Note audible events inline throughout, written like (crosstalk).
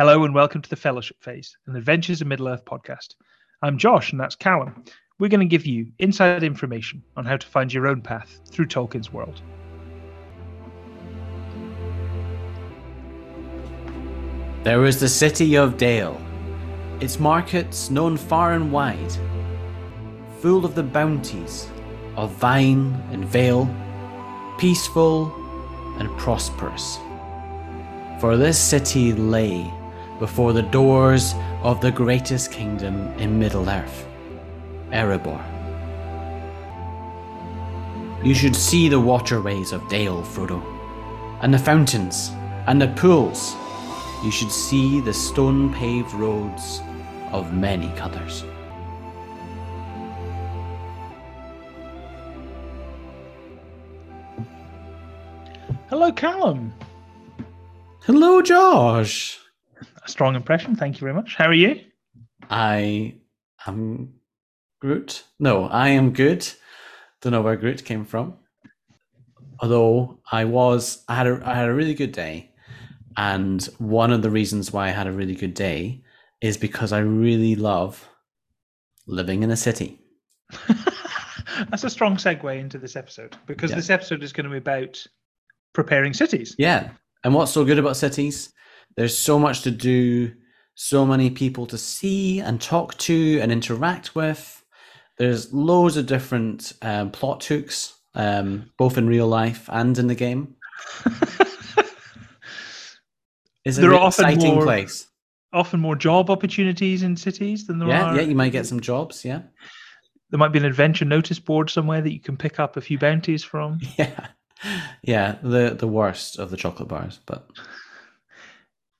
Hello and welcome to the Fellowship Phase, an Adventures in Middle Earth podcast. I'm Josh and that's Callum. We're going to give you inside information on how to find your own path through Tolkien's world. There was the city of Dale, its markets known far and wide, full of the bounties of vine and vale, peaceful and prosperous. For this city lay before the doors of the greatest kingdom in Middle Earth, Erebor. You should see the waterways of Dale, Frodo, and the fountains, and the pools. You should see the stone paved roads of many colours. Hello, Callum. Hello, Josh. Strong impression. Thank you very much. How are you? I am Groot. No, I am good. Don't know where Groot came from. Although I was, I had a, I had a really good day, and one of the reasons why I had a really good day is because I really love living in a city. (laughs) That's a strong segue into this episode because Yeah. this episode is going to be about preparing cities. Yeah. And what's so good about cities? There's so much to do, so many people to see and talk to and interact with. There's loads of different um, plot hooks, um, both in real life and in the game. (laughs) It's a They're often exciting more- place. Often more job opportunities in cities than there Yeah, are. yeah, you might get some jobs. Yeah, There might be an adventure notice board somewhere that you can pick up a few bounties from. (laughs) yeah, yeah. The the worst of the chocolate bars, but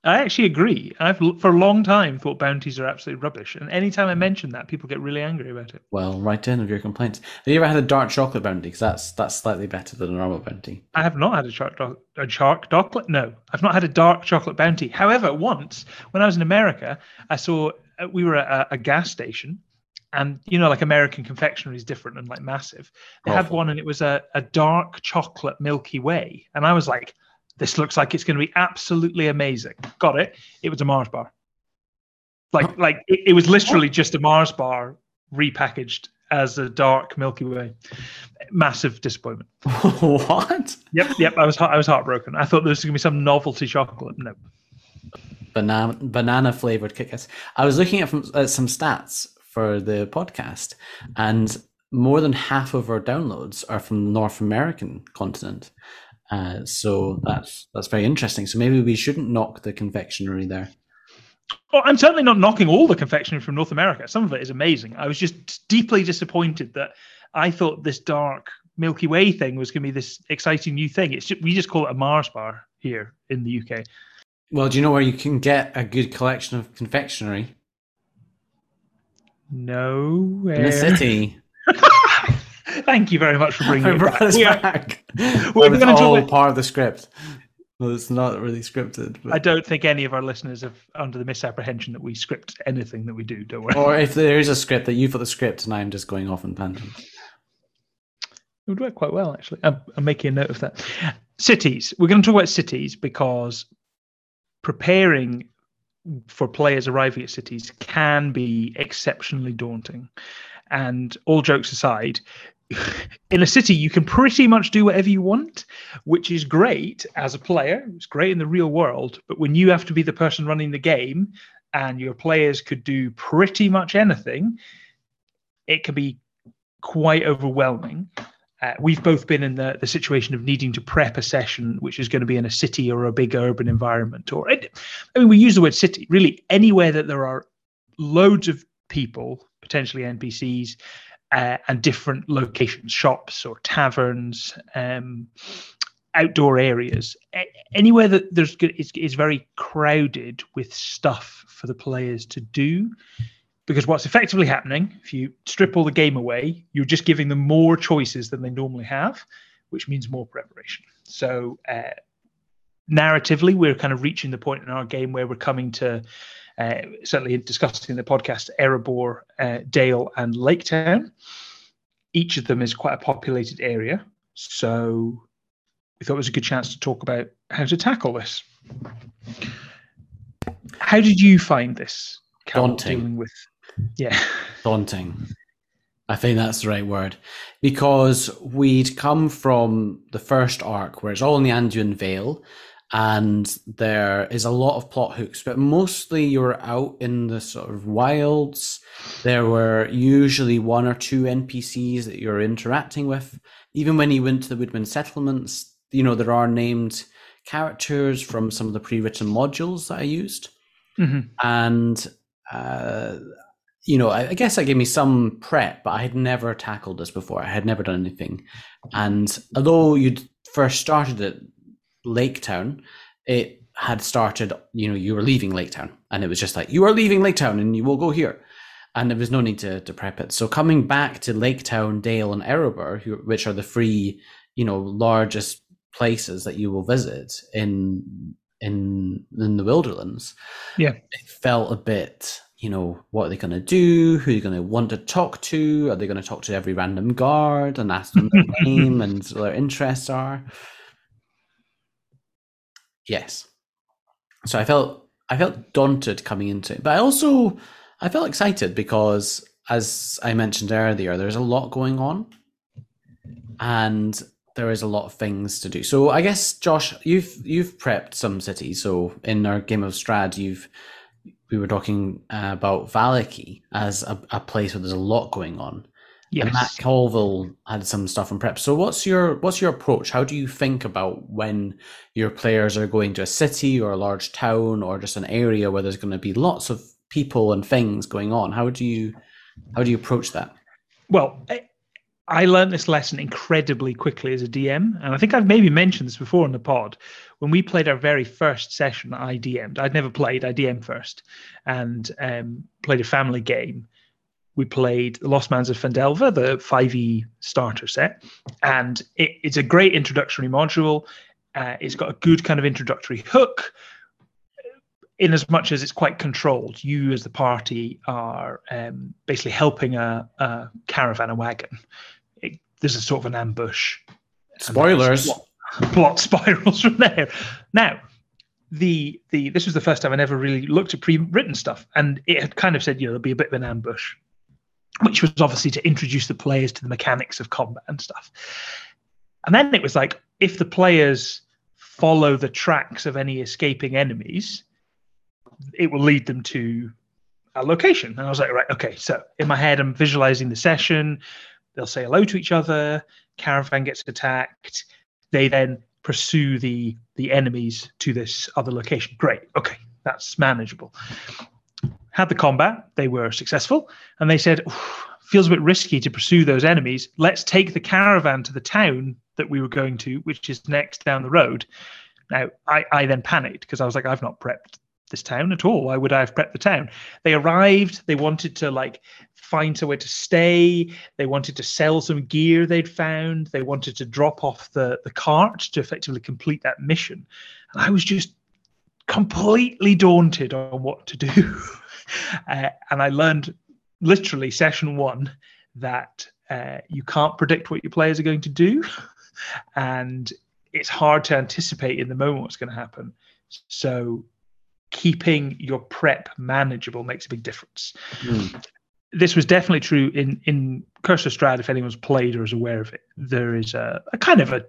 I actually agree. I've for a long time thought bounties are absolutely rubbish, and anytime I mention that, people get really angry about it. well, write in of your complaints. Have you ever had a dark chocolate bounty? Because that's that's slightly better than a normal bounty. I have not had a shark, a shark chocolate. No, I've not had a dark chocolate bounty. However, once when I was in America, I saw uh, we were at a, a gas station, and you know, like American confectionery is different and like massive. They had one, and it was a, a dark chocolate Milky Way, and I was like, "This looks like it's going to be absolutely amazing." Got it. It was a Mars bar. Like, like it, it was literally just a Mars bar repackaged as a dark Milky Way. Massive disappointment. (laughs) what? Yep, yep. I was I was heartbroken. I thought there was going to be some novelty chocolate. No, banana banana flavored Kit I was looking at, from, at some stats for the podcast, and more than half of our downloads are from the North American continent. Uh, so that's that's very interesting. So maybe we shouldn't knock the confectionery there. oh, I'm certainly not knocking all the confectionery from North America. Some of it is amazing. I was just deeply disappointed that I thought this dark Milky Way thing was going to be this exciting new thing. It's just, we just call it a Mars bar here in the UK. Well, do you know where you can get a good collection of confectionery No, in a city? (laughs) Thank you very much for bringing it back. us back. (laughs) we're it's gonna talk all about- part of the script. Well, it's not really scripted. But... I don't think any of our listeners have under the misapprehension that we script anything that we do. Don't worry. Or if there is a script that you've got the script and I'm just going off on tangents. It would work quite well, actually. I'm, I'm making a note of that. Cities. We're going to talk about cities because preparing for players arriving at cities can be exceptionally daunting. And all jokes aside, in a city, you can pretty much do whatever you want, which is great as a player. It's great in the real world. But when you have to be the person running the game and your players could do pretty much anything, it can be quite overwhelming. Uh, we've both been in the, the situation of needing to prep a session which is going to be in a city or a big urban environment or i mean we use the word city really anywhere that there are loads of people potentially npcs uh, and different locations shops or taverns um, outdoor areas. Anywhere that there's good is, is very crowded with stuff for the players to do. Because what's effectively happening if you strip all the game away you're just giving them more choices than they normally have which means more preparation. So uh, narratively we're kind of reaching the point in our game where we're coming to uh, certainly discussing in the podcast erebor uh, dale and lake town each of them is quite a populated area so we thought it was a good chance to talk about how to tackle this How did you find this? Cal, Daunting. With, yeah, (laughs) daunting. I think that's the right word. Because we'd come from the first arc where it's all in the Anduin Vale and there is a lot of plot hooks, but mostly you're out in the sort of wilds. There were usually one or two NPCs that you're interacting with. Even when you went to the Woodman settlements, you know, there are named characters from some of the pre-written modules that I used. Mhm. And uh, you know, I, I guess that gave me some prep, but I had never tackled this before. I had never done anything. And although you'd first started at Lake Town, it had started, you know, you were leaving Lake Town, and it was just like, you are leaving Lake Town and you will go here. And there was no need to, to prep it. So coming back to Lake Town, Dale, and Erebor, who, which are the three, you know, largest places that you will visit in in in the Wilderlands, Yeah. it felt a bit, you know, what are they going to do? Who are they going to want to talk to? Are they going to talk to every random guard and ask them their (laughs) name and what their interests are? Yes. So I felt I felt daunted coming into it, but I also I felt excited because, as I mentioned earlier, there's a lot going on, and there is a lot of things to do. So I guess Josh, you've you've prepped some cities. So in our game of Strahd, you've we were talking uh, about Vallaki as a, a place where there's a lot going on. And Matt yes. Colville had some stuff in prep. So what's your what's your approach? How do you think about when your players are going to a city or a large town or just an area where there's going to be lots of people and things going on? How do you how do you approach that? Well, I, I learned this lesson incredibly quickly as a DM, and I think I've maybe mentioned this before in the pod. When we played our very first session, I DM'd. I'd never played. I DM'd first, and um, played a family game. We played The Lost Mines of Phandelver, the 5e starter set, and it, it's a great introductory module. Uh, it's got a good kind of introductory hook in as much as it's quite controlled. You, as the party, are um, basically helping a, a caravan, a wagon. It, there's a sort of an ambush. Spoilers. Plot, plot spirals from there. Now, the the this was the first time I never really looked at pre-written stuff, and it had kind of said, you know, there'll be a bit of an ambush, which was obviously to introduce the players to the mechanics of combat and stuff. And then it was like, if the players follow the tracks of any escaping enemies, it will lead them to a location. And I was like, right, okay. So in my head, I'm visualizing the session. They'll say hello to each other. Caravan gets attacked. They then pursue the the enemies to this other location. Great. Okay, that's manageable. Had the combat. They were successful, and they said, feels a bit risky to pursue those enemies. Let's take the caravan to the town that we were going to, which is next down the road. Now, I, I then panicked because I was like, I've not prepped this town at all. Why would I have prepped the town? They arrived. They wanted to like find somewhere to stay. They wanted to sell some gear they'd found. They wanted to drop off the the cart to effectively complete that mission. And I was just completely daunted on what to do. (laughs) uh, and I learned literally session one that uh, you can't predict what your players are going to do, (laughs) and it's hard to anticipate in the moment what's going to happen. So keeping your prep manageable makes a big difference. Mm. This was definitely true in in Curse of Strahd. If anyone's played or is aware of it, there is a, a kind of a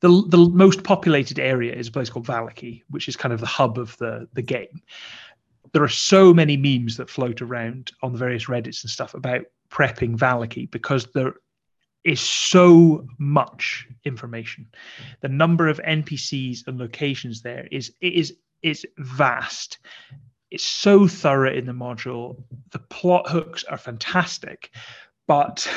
the the most populated area is a place called Vallaki, which is kind of the hub of the the game. There are so many memes that float around on the various Reddits and stuff about prepping Vallaki because there is so much information. The number of NPCs and locations there is it is is vast. It's so thorough in the module. The plot hooks are fantastic, but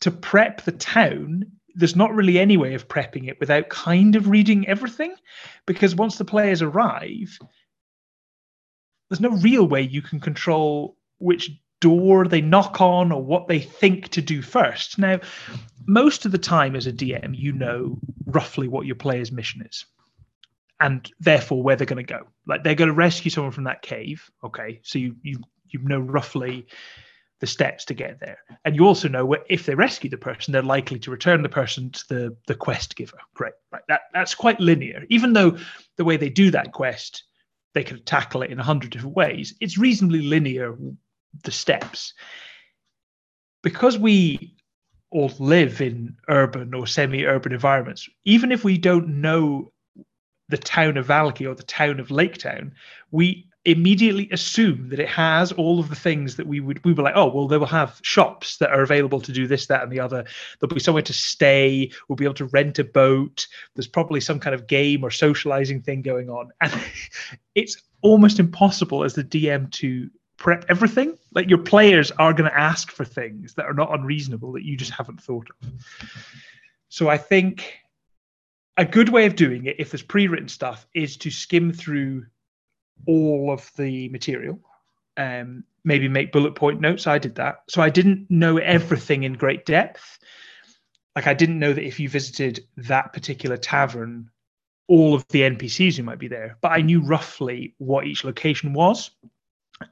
to prep the town, there's not really any way of prepping it without kind of reading everything, because once the players arrive, there's no real way you can control which door they knock on or what they think to do first. Now, most of the time as a DM, you know roughly what your player's mission is and therefore where they're going to go. Like they're going to rescue someone from that cave. Okay, so you you you know roughly the steps to get there, and you also know where if they rescue the person, they're likely to return the person to the the quest giver. Great, right? That that's quite linear. Even though the way they do that quest, they could tackle it in a hundred different ways. It's reasonably linear, the steps. Because we all live in urban or semi-urban environments, even if we don't know the town of Vallaki or the town of Laketown, we immediately assume that it has all of the things that we would we were like oh well they will have shops that are available to do this that and the other. There'll be somewhere to stay. We'll be able to rent a boat. There's probably some kind of game or socializing thing going on. And (laughs) it's almost impossible as the dm to prep everything. Like your players are going to ask for things that are not unreasonable that you just haven't thought of. So i think a good way of doing it if there's pre-written stuff is to skim through all of the material. Um, maybe make bullet point notes. I did that. So I didn't know everything in great depth. Like I didn't know that if you visited that particular tavern, all of the NPCs who might be there, but I knew roughly what each location was.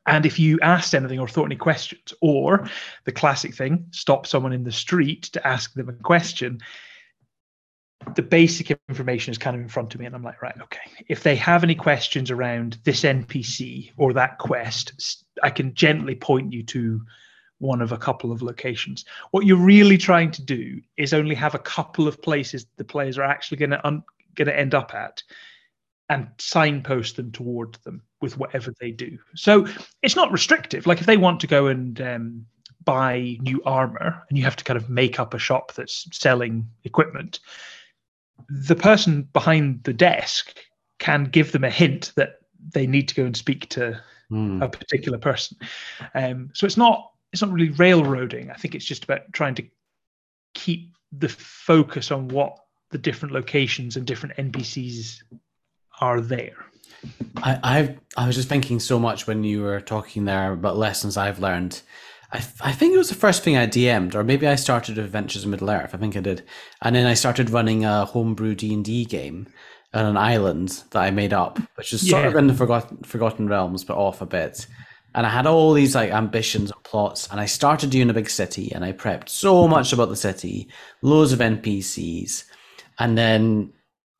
And if you asked anything or thought any questions, or the classic thing, stop someone in the street to ask them a question, the basic information is kind of in front of me and i'm like right okay. If they have any questions around this npc or that quest i can gently point you to one of a couple of locations. What you're really trying to do is only have a couple of places the players are actually going to un- going to end up at and signpost them toward them with whatever they do. So it's not restrictive. Like if they want to go and um, buy new armor and you have to kind of make up a shop that's selling equipment the person behind the desk can give them a hint that they need to go and speak to mm. a particular person. Um, so it's not it's not really railroading. I think it's just about trying to keep the focus on what the different locations and different NPCs are there. I I I was just thinking so much when you were talking there about lessons I've learned I, I think it was the first thing I DM'd, or maybe I started Adventures in Middle Earth. I think I did, and then I started running a homebrew D and D game on an island that I made up, which is sort yeah. of in the forgotten Forgotten Realms, but off a bit. And I had all these like ambitions and plots, and I started doing a big city, and I prepped so much about the city, loads of NPCs, and then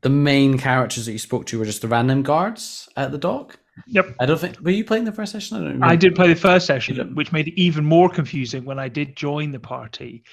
the main characters that you spoke to were just the random guards at the dock. Yep. I don't think. Were you playing the first session? I, I did play the first session, which made it even more confusing when I did join the party,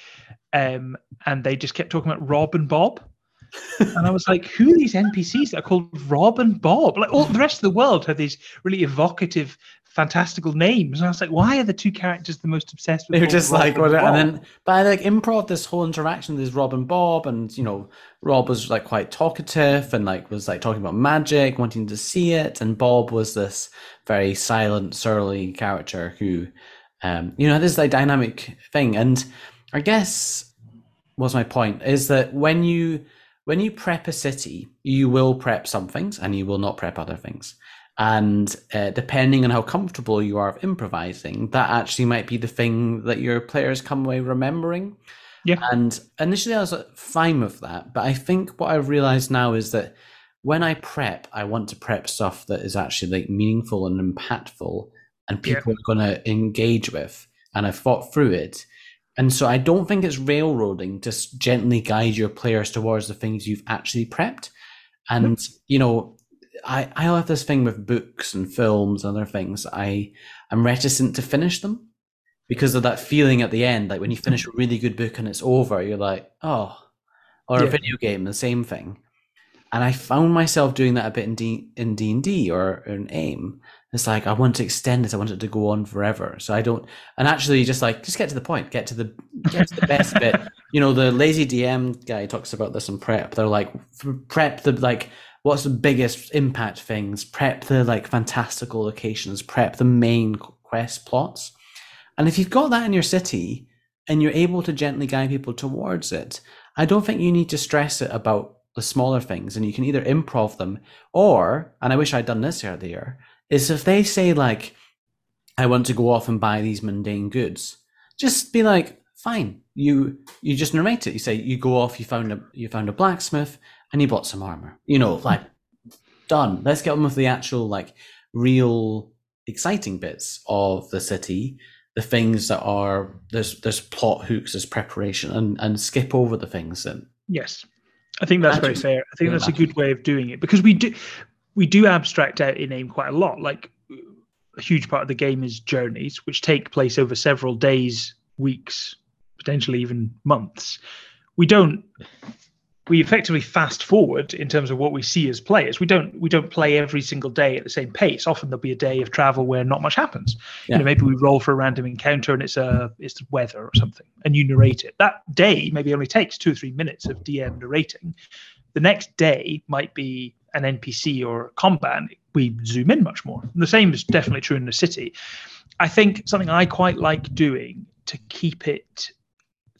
um, and they just kept talking about Rob and Bob. (laughs) and I was like, "Who are these NPCs that are called Rob and Bob?" Like all the rest of the world have these really evocative fantastical names. And I was like, why are the two characters the most obsessed with? They were just like, and, and then by like improv this whole interaction. There's Rob and Bob, and you know, Rob was like quite talkative and like was like talking about magic, wanting to see it, and Bob was this very silent, surly character who, um, you know, this like dynamic thing. And I guess was my point is that when you when you prep a city, you will prep some things and you will not prep other things. And uh, depending on how comfortable you are of improvising, that actually might be the thing that your players come away remembering. Yeah. And initially I was fine with that. But I think what I've realized now is that when I prep, I want to prep stuff that is actually like meaningful and impactful and people yeah. are going to engage with. And I've thought through it. And so I don't think it's railroading to gently guide your players towards the things you've actually prepped. And, you know, I, I have this thing with books and films and other things. I am reticent to finish them because of that feeling at the end. Like when you finish a really good book and it's over, you're like, oh, or yeah. a video game, the same thing. And I found myself doing that a bit in D in D and D or in AIM. It's like I want to extend this. I want it to go on forever. So I don't. And actually, just like just get to the point. Get to the get to the best bit. You know, the lazy DM guy talks about this in prep. They're like prep the like what's the biggest impact things, prep the like fantastical locations, prep the main quest plots. And if you've got that in your city and you're able to gently guide people towards it, I don't think you need to stress it about the smaller things and you can either improv them or, and I wish I'd done this earlier, is if they say like, I want to go off and buy these mundane goods, just be like, fine. You you just narrate it. You say you go off, you found a you found a blacksmith, and he bought some armor. You know, like done. Let's get on with the actual like real exciting bits of the city, the things that are there's there's plot hooks, there's preparation, and and skip over the things that. Yes, I think that's very fair. I think that's a good way of doing it because we do. we do abstract out in aim quite a lot. Like a huge part of the game is journeys, which take place over several days, weeks, potentially even months. We don't we effectively fast forward in terms of what we see as players. We don't we don't play every single day at the same pace. Often there'll be a day of travel where not much happens. Yeah. You know, maybe we roll for a random encounter and it's a it's the weather or something, and you narrate it. That day maybe only takes two or three minutes of DM narrating. The next day might be an NPC or combat. We zoom in much more. And the same is definitely true in the city. I think something I quite like doing to keep it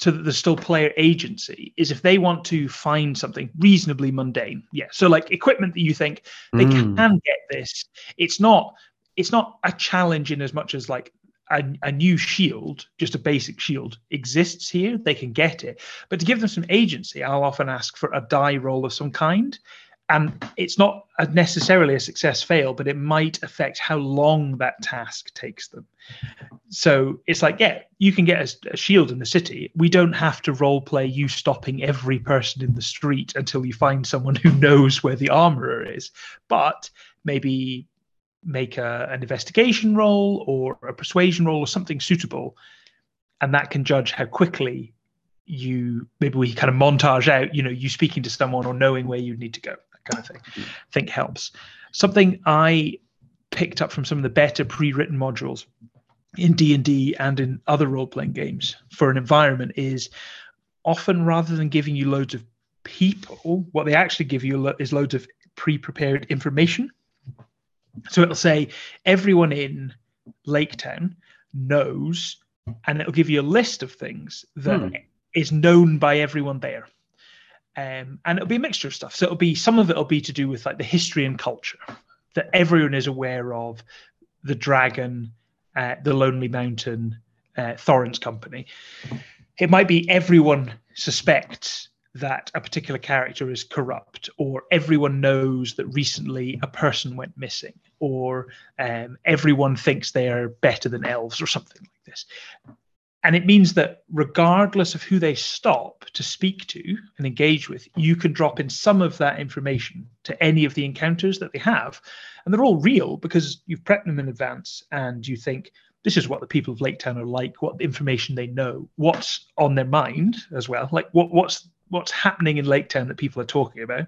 so that there's still player agency is if they want to find something reasonably mundane. Yeah. So like equipment that you think they mm. can get this. It's not it's not a challenge in as much as like a, a, new shield, just a basic shield, exists here. They can get it. But to give them some agency, I'll often ask for a die roll of some kind and it's not necessarily a success fail but it might affect how long that task takes them. So it's like yeah you can get a, a, shield in the city. We don't have to role play you stopping every person in the street until you find someone who knows where the armorer is. But maybe make a, an investigation roll or a persuasion roll or something suitable and that can judge how quickly you maybe we kind of montage out you know you speaking to someone or knowing where you need to go kind of thing. I think helps. Something I picked up from some of the better pre-written modules in D&D and in other role-playing games for an environment is often rather than giving you loads of people, what they actually give you is loads of pre-prepared information. So it'll say everyone in Lake Town knows, and it'll give you a list of things that hmm. is known by everyone there. Um, and it'll be a mixture of stuff. So it'll be some of it will be to do with like the history and culture that everyone is aware of, the dragon, uh, the Lonely Mountain, uh, Thorin's company. It might be everyone suspects that a particular character is corrupt, or everyone knows that recently a person went missing, or um, everyone thinks they are better than elves, or something like this. And it means that regardless of who they stop to speak to and engage with, you can drop in some of that information to any of the encounters that they have. And they're all real because you've prepped them in advance and you think, this is what the people of Lake Town are like, what information they know, what's on their mind as well, like what, what's what's happening in Lake Town that people are talking about.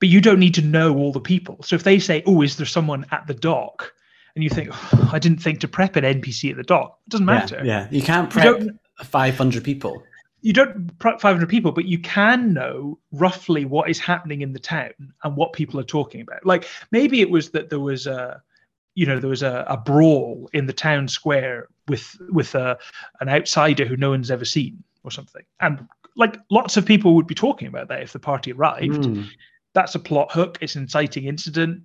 But you don't need to know all the people. So if they say, "Oh, is there someone at the dock?" And you think, oh, I didn't think to prep an NPC at the dock. It doesn't matter. Yeah, yeah. you can't prep you 500 people. You don't prep 500 people, but you can know roughly what is happening in the town and what people are talking about. Like maybe it was that there was a, you know, there was a, a brawl in the town square with with a, an outsider who no one's ever seen or something, and like lots of people would be talking about that if the party arrived. Mm. That's a plot hook. It's an inciting incident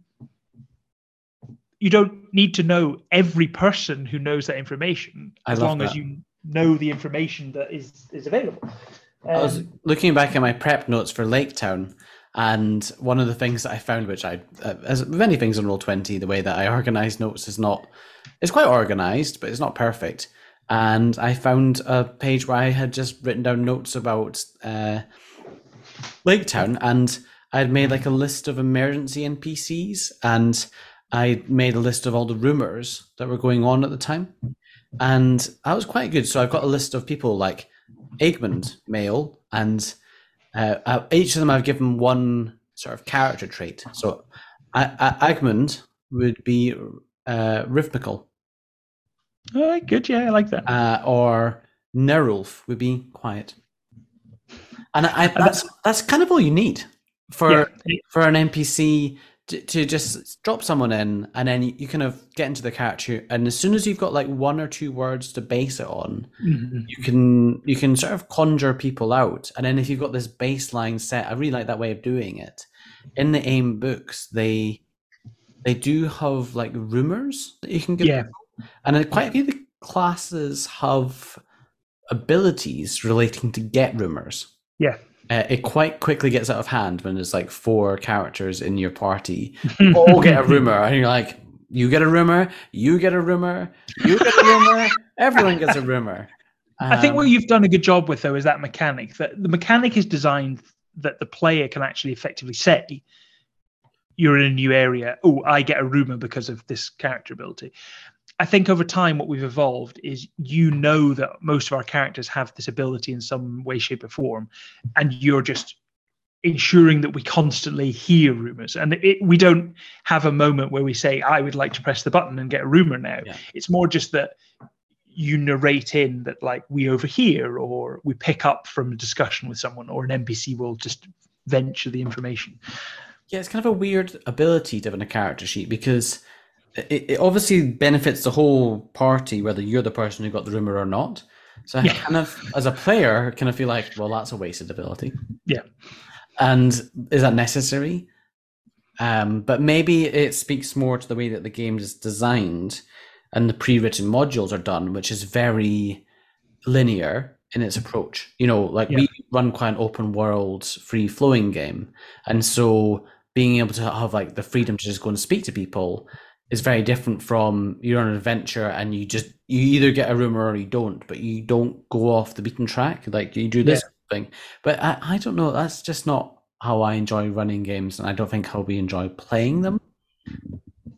you don't need to know every person who knows that information as long that. as you know the information that is is available. Um, I was um, looking back at my prep notes for Lake Town, and one of the things that I found, which I, uh, as many things on Roll Twenty, the way that I organize notes is not, it's quite organized, but it's not perfect. And I found a page where I had just written down notes about uh, Lake Town, and I had made like a list of emergency NPCs, and I made a list of all the rumors that were going on at the time, and that was quite good. So I've got a list of people like Egmont, male, and uh, uh, each of them I've given one sort of character trait. So uh, Egmont would be uh, rhythmical. Oh, good. Yeah, I like that. Uh, or Nerulf would be quiet. And I, that's that's kind of all you need for yeah. for an NPC to, just drop someone in and then you kind of get into the character and as soon as you've got like one or two words to base it on mm-hmm. you can you can sort of conjure people out. And then if you've got this baseline set i really like that way of doing it. In the aim books they they do have like rumors that you can give yeah. and quite a few of the classes have abilities relating to get rumors. Yeah uh, it quite quickly gets out of hand when there's like four characters in your party (laughs) all get a rumor and you're like you get a rumor you get a rumor you get a rumor everyone gets a rumor um, i think what um, you've done a good job with though is that mechanic that the mechanic is designed that the player can actually effectively say you're in a new area. Oh, I get a rumor because of this character ability. I think over time, what we've evolved is you know that most of our characters have this ability in some way, shape, or form, and you're just ensuring that we constantly hear rumors. And it, we don't have a moment where we say i would like to press the button and get a rumor now. Yeah. it's more just that you narrate in that like we overhear or we pick up from a discussion with someone or an npc will just venture the information. Yeah it's kind of a weird ability to have in a character sheet because it, it obviously benefits the whole party whether you're the person who got the rumor or not so yeah. I kind of, as a player, kind of feel like, well, that's a wasted ability. Yeah. And is that necessary? Um, but maybe it speaks more to the way that the game is designed and the pre-written modules are done, which is very linear in its approach. You know, like yeah. we run quite an open world, free flowing game, and so being able to have like the freedom to just go and speak to people is very different from you're on an adventure and you just you either get a rumor or you don't, but you don't go off the beaten track. Like you do this yeah. thing, but I, I don't know. That's just not how I enjoy running games, and I don't think how we enjoy playing them.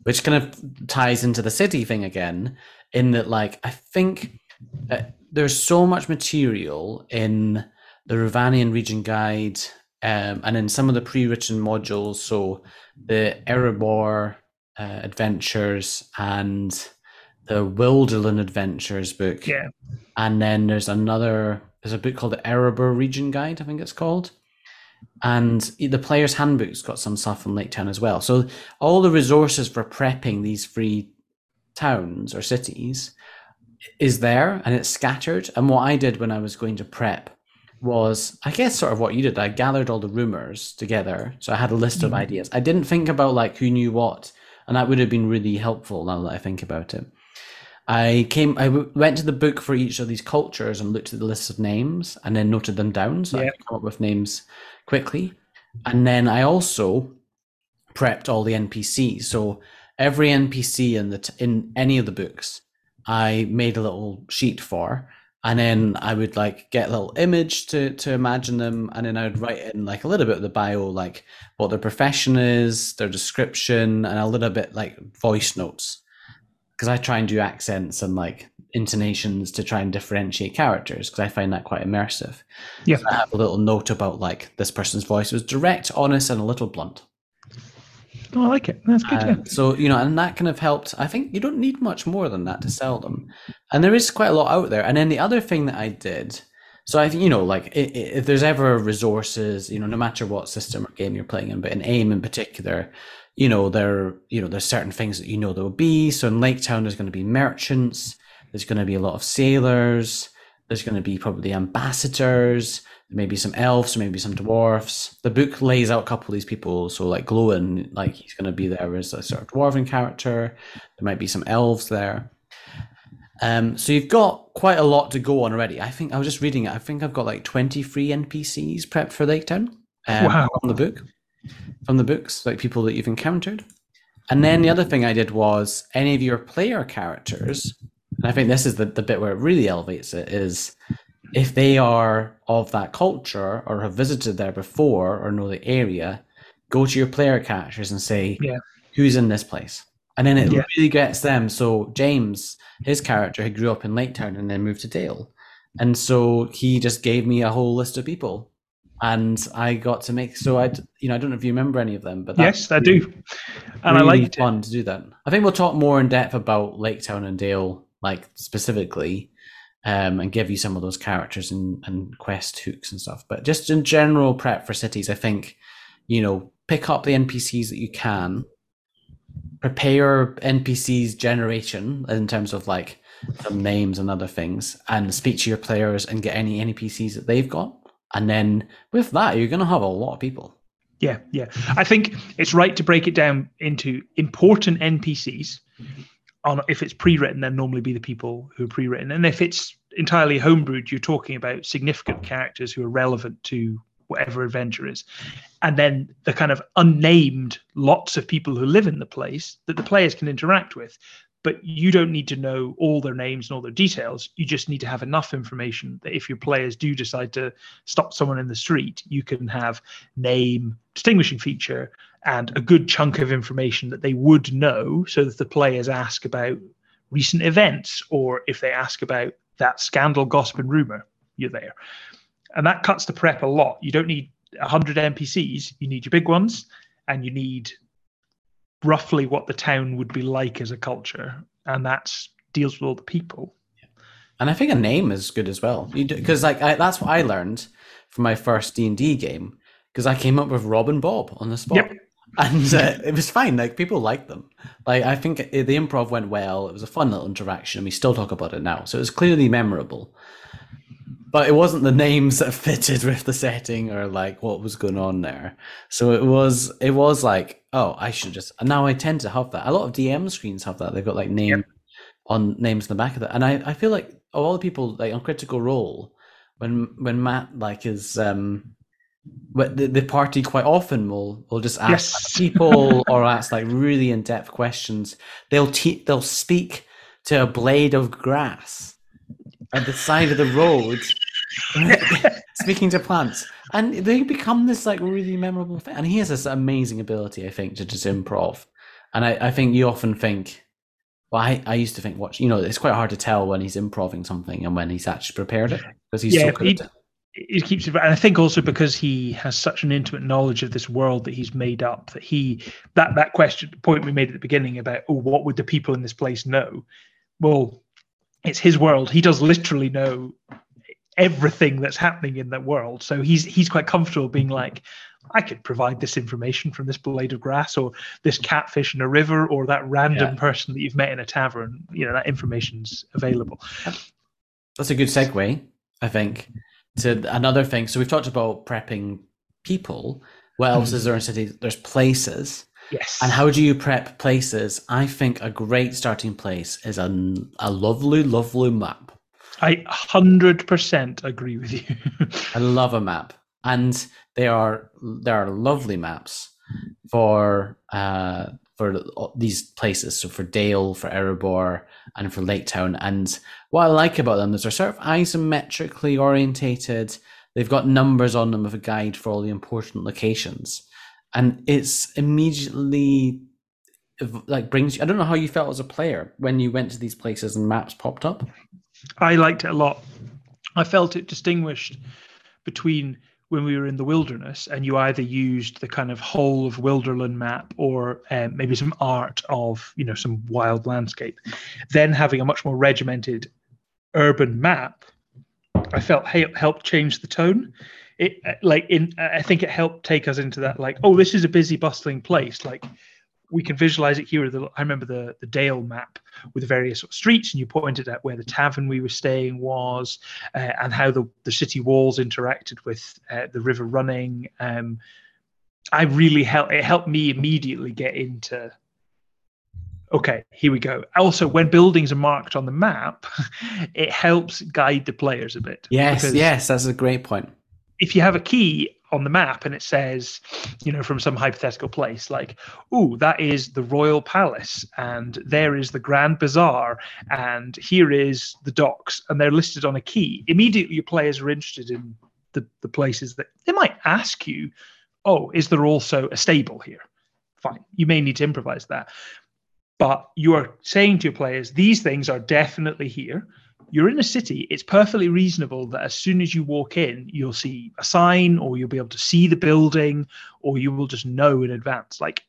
Which kind of ties into the city thing again, in that like I think uh, there's so much material in the Rhovanion region guide um, and in some of the pre-written modules. So the Erebor uh, adventures and the Wilderland Adventures book. Yeah. And then there's another there's a book called the Erebor Region Guide, I think it's called and the player's handbook's got some stuff from Lake Town as well. So all the resources for prepping these free towns or cities is there and it's scattered. And what I did when I was going to prep was, I guess, sort of what you did. I gathered all the rumors together, so I had a list mm-hmm. of ideas. I didn't think about like who knew what, and that would have been really helpful now that I think about it. I came. I w- went to the book for each of these cultures and looked at the list of names, and then noted them down so yeah. I could come up with names quickly. And then I also prepped all the NPCs. So every NPC in the t- in any of the books, I made a little sheet for, and then I would like get a little image to to imagine them, and then I would write in like a little bit of the bio, like what their profession is, their description, and a little bit like voice notes, because I try and do accents and like intonations to try and differentiate characters because I find that quite immersive. Yeah. So I have a little note about like this person's voice was direct, honest, and a little blunt. Oh, I like it. That's good. Uh, so you know, and that kind of helped. I think you don't need much more than that to sell them, and there is quite a lot out there. And then the other thing that I did, so I think you know, like if there's ever resources, you know, no matter what system or game you're playing in, but in AIM in particular, you know, there, you know, there's certain things that you know there will be. So in Lake Town, there's going to be merchants. There's going to be a lot of sailors. There's going to be probably ambassadors, maybe some elves, maybe some dwarfs. The book lays out a couple of these people. So like Glóin, like he's going to be there as a sort of dwarven character. There might be some elves there. Um, so you've got quite a lot to go on already. I think I was just reading it. I think I've got like 23 NPCs prepped for Lake Town um, wow. from the book, from the books, like people that you've encountered. And then the other thing I did was any of your player characters and I think this is the, the bit where it really elevates it is if they are of that culture or have visited there before or know the area, go to your player characters and say, yeah. who's in this place? And then it yeah. really gets them. So James, his character, he grew up in Lake Town and then moved to Dale. And so he just gave me a whole list of people. And I got to make so I, you know, I don't know if you remember any of them, but yes, I do, and really I like fun to do that. I think we'll talk more in depth about Lake Town and Dale like specifically, um, and give you some of those characters and, and quest hooks and stuff. But just in general prep for cities, I think, you know, pick up the NPCs that you can, prepare NPCs generation in terms of like some names and other things, and speak to your players and get any NPCs that they've got. And then with that, you're going to have a lot of people. Yeah, yeah. I think it's right to break it down into important NPCs on if it's pre-written, then normally be the people who are pre-written, and if it's entirely homebrewed, you're talking about significant characters who are relevant to whatever adventure is, and then the kind of unnamed lots of people who live in the place that the players can interact with. But you don't need to know all their names and all their details. You just need to have enough information that if your players do decide to stop someone in the street, you can have name, distinguishing feature, and a good chunk of information that they would know so that the players ask about recent events or if they ask about that scandal, gossip, and rumor, you're there. And that cuts the prep a lot. You don't need 100 NPCs, you need your big ones, and you need roughly what the town would be like as a culture, and that deals with all the people. And I think a name is good as well, because like I, that's what I learned from my first D and D game, because I came up with Rob and Bob on the spot. Yep. And uh, it was fine. Like people liked them. Like I think the improv went well. It was a fun little interaction. And we still talk about it now, so it was clearly memorable but it wasn't the names that (laughs) fitted with the setting or like what was going on there. So it was it was like, oh, I should just. And now I tend to have that. A lot of DM screens have that. They've got like name yep. on names in the back of that. and I I feel like all the people like on Critical Role when when Matt like is um. But the, the party quite often will will just ask yes. people (laughs) or ask like really in depth questions. They'll te- they'll speak to a blade of grass at the side of the road (laughs) speaking to plants, and they become this like really memorable thing. And he has this amazing ability, I think, to just improv. And I, I think you often think, well, I, I used to think, watch, you know, it's quite hard to tell when he's improving something and when he's actually prepared it because he's yeah, so good. He, it keeps it, and I think also because he has such an intimate knowledge of this world that he's made up that he that that question the point we made at the beginning about oh what would the people in this place know, well, it's his world. He does literally know everything that's happening in that world. So he's he's quite comfortable being like, I could provide this information from this blade of grass or this catfish in a river or that random yeah. person that you've met in a tavern. You know, that information's available. That's a good segue, I think, to another thing. So we've talked about prepping people. What else mm. is there in cities? There's places. Yes. And how do you prep places? I think a great starting place is a, a lovely, lovely map. I 100% agree with you. I love a map. And they are there are lovely maps for uh, for these places. So for Dale, for Erebor, and for Lake Town. And what I like about them is they're sort of isometrically orientated. They've got numbers on them with a guide for all the important locations and it's immediately like brings you. I don't know how you felt as a player when you went to these places and maps popped up. I liked it a lot. I felt it distinguished between when we were in the wilderness and you either used the kind of whole of Wilderland map or um, maybe some art of you know some wild landscape, then having a much more regimented urban map, I felt helped change the tone. It uh, like in i think it helped take us into that like oh this is a busy bustling place. Like we can visualize it here i remember the the dale map with the various sort of streets and you pointed at where the tavern we were staying was uh, and how the, the city walls interacted with uh, the river running. Um, i really helped it helped me immediately get into okay here we go. Also when buildings are marked on the map (laughs) it helps guide the players a bit. Yes yes that's a great point. if you have a key on the map and it says, you know, from some hypothetical place, like, oh, that is the royal palace, and there is the grand bazaar, and here is the docks, and they're listed on a key, immediately your players are interested in the, the places that they might ask you, oh, is there also a stable here? Fine. You may need to improvise that. But you are saying to your players, these things are definitely here you're in a city, it's perfectly reasonable that as soon as you walk in, you'll see a sign or you'll be able to see the building or you will just know in advance. Like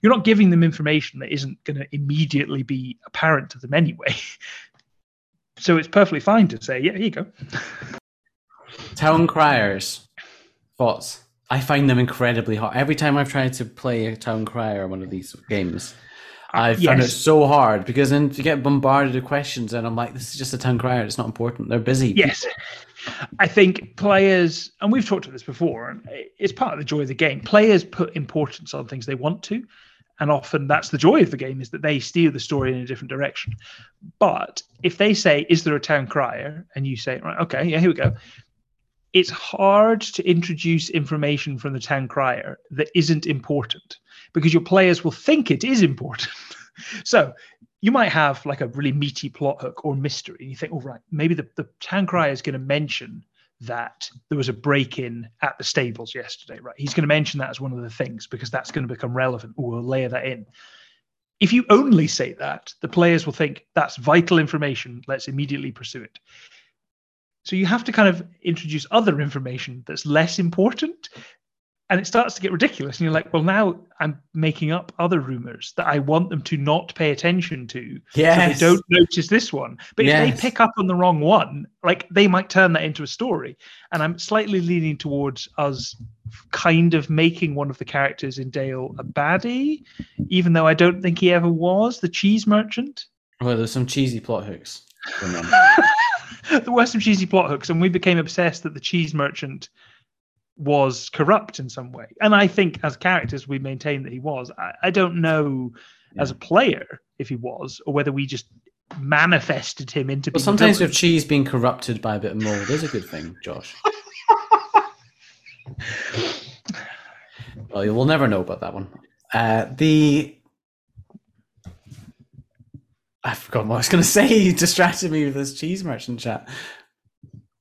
you're not giving them information that isn't going to immediately be apparent to them anyway. (laughs) so it's perfectly fine to say, yeah, here you go. Town criers, thoughts? I find them incredibly hard. Every time I've tried to play a town crier on one of these games, I yes. found it so hard because then you get bombarded with questions, and I'm like, this is just a town crier. It's not important. They're busy. Yes. I think players, and we've talked about this before, and it's part of the joy of the game. Players put importance on things they want to, and often that's the joy of the game is that they steer the story in a different direction. But if they say, "Is there a town crier?" and you say, "Right, okay, yeah, here we go," it's hard to introduce information from the town crier that isn't important because your players will think it is important. So you might have like a really meaty plot hook or mystery, and you think, oh right, maybe the, the town crier is going to mention that there was a break-in at the stables yesterday, right? He's going to mention that as one of the things because that's going to become relevant. Or we'll layer that in. If you only say that, the players will think that's vital information. Let's immediately pursue it. So you have to kind of introduce other information that's less important and it starts to get ridiculous and you're like well now i'm making up other rumors that i want them to not pay attention to yes. so they don't notice this one but yes. if they pick up on the wrong one like they might turn that into a story and i'm slightly leaning towards us kind of making one of the characters in dale a baddie even though i don't think he ever was the cheese merchant well there's some cheesy plot hooks (laughs) there were some cheesy plot hooks and we became obsessed that the cheese merchant was corrupt in some way. And I think as characters, we maintain that he was. I, I don't know yeah. as a player if he was, or whether we just manifested him into. Well, sometimes with cheese being corrupted by a bit of mold is a good thing, Josh. well, we'll never know about that one. Uh, the I forgot what I was going (laughs) to say. You distracted me with this cheese merchant chat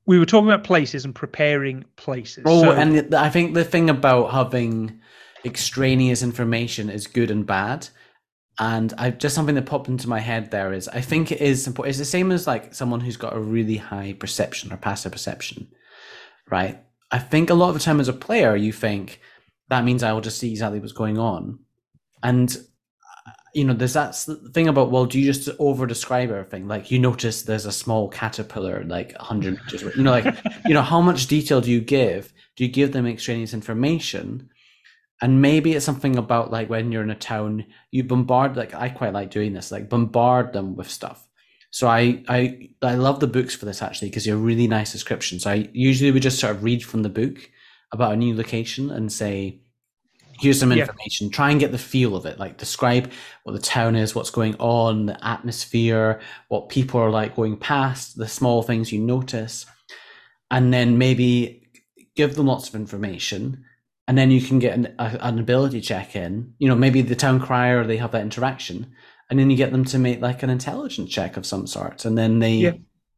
we were talking about places and preparing places. Oh, so, and I think the thing about having extraneous information is good and bad. And I just something that popped into my head there is I think it is important. It's the same as like someone who's got a really high perception or passive perception, right? I think a lot of the time as a player, you think that means I will just see exactly what's going on. And you know, there's that thing about, well, do you just over describe everything? Like you notice there's a small caterpillar, like 100 (laughs) meters, you know, like, you know, how much detail do you give? Do you give them extraneous information? And maybe it's something about like when you're in a town, you bombard, like I quite like doing this, like bombard them with stuff. So I, I, I love the books for this actually, because you're really nice descriptions. So I usually would just sort of read from the book about a new location and say, here's some information. Yeah. try and get the feel of it. Like describe what the town is what's going on the atmosphere what people are like going past the small things you notice. And then maybe give them lots of information. And then you can get an, a, an ability check in you know maybe the town crier they have that interaction. And then you get them to make like an intelligence check of some sort. And then they yeah.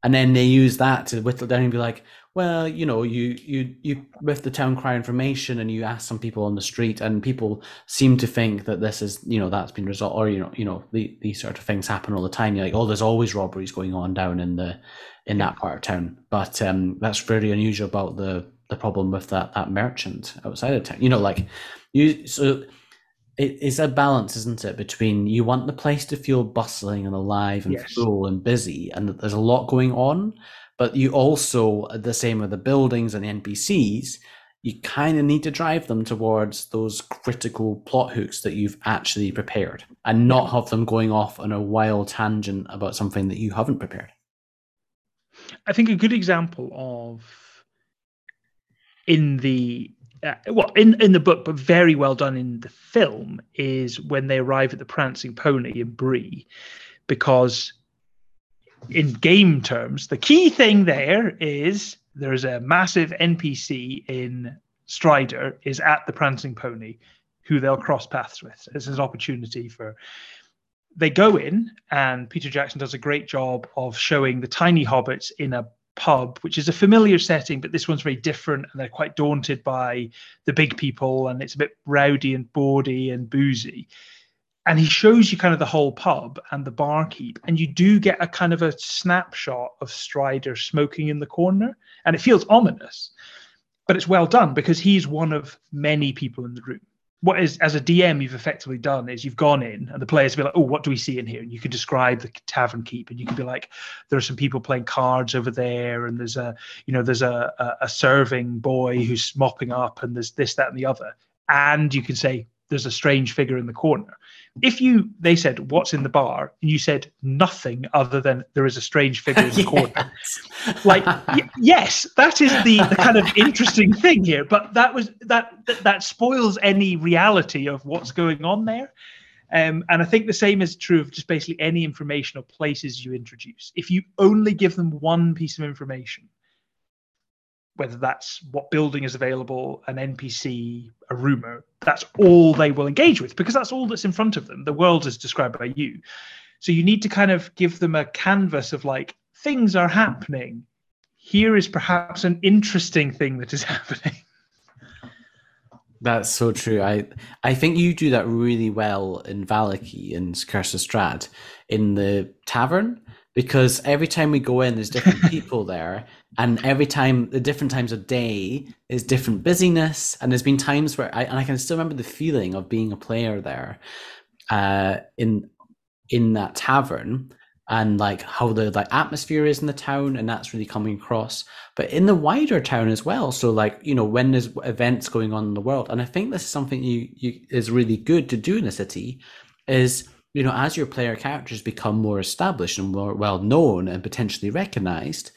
And then they use that to whittle down and be like well, you know, you you you with the town crier information, and you ask some people on the street, and people seem to think that this is, you know, that's been resolved, or you know, you know, the, these sort of things happen all the time. You're like, oh, there's always robberies going on down in the in that part of town, but um, that's very unusual about the the problem with that that merchant outside of town. You know, like you so. It is a balance, isn't it, between you want the place to feel bustling and alive and yes. full and busy, and that there's a lot going on, but you also the same with the buildings and the npcs you kind of need to drive them towards those critical plot hooks that you've actually prepared and not have them going off on a wild tangent about something that you haven't prepared i think a good example of in the uh, well in in the book but very well done in the film is when they arrive at the prancing pony in Bree because in game terms, the key thing there is there's a massive NPC in Strider is at the Prancing Pony, who they'll cross paths with. Is an opportunity for. They go in, and Peter Jackson does a great job of showing the tiny hobbits in a pub, which is a familiar setting, but this one's very different, and they're quite daunted by the big people, and it's a bit rowdy and bawdy and boozy. And he shows you kind of the whole pub and the barkeep and you do get a kind of a snapshot of strider smoking in the corner and it feels ominous but it's well done because he's one of many people in the room what is as a dm you've effectively done is you've gone in and the players be like oh what do we see in here? And you can describe the tavern keep and you can be like there are some people playing cards over there and there's a you know there's a, a, a serving boy who's mopping up and there's this that and the other. And you can say there's a strange figure in the corner. If you they said what's in the bar? and you said nothing other than there is a strange figure in the (laughs) yes. corner like (laughs) y- yes that is the, the kind of interesting thing here but that was that, that, that spoils any reality of what's going on there. Um, and i think the same is true of just basically any information or places you introduce. If you only give them one piece of information whether that's what building is available, an NPC, a rumor, that's all they will engage with because that's all that's in front of them. The world is described by you. So you need to kind of give them a canvas of like things are happening. Here is perhaps an interesting thing that is (laughs) happening. That's so true. I I think you do that really well in Vallaki and Curse of Strahd in the tavern because every time we go in, there's different (laughs) people there, and every time the different times of day is different busyness, and there's been times where I and I can still remember the feeling of being a player there, uh, in in that tavern and like how the like atmosphere is in the town and that's really coming across. But in the wider town as well. So like you know when there's events going on in the world. And i think this is something you, you is really good to do in a city is you know as your player characters become more established and more well known and potentially recognized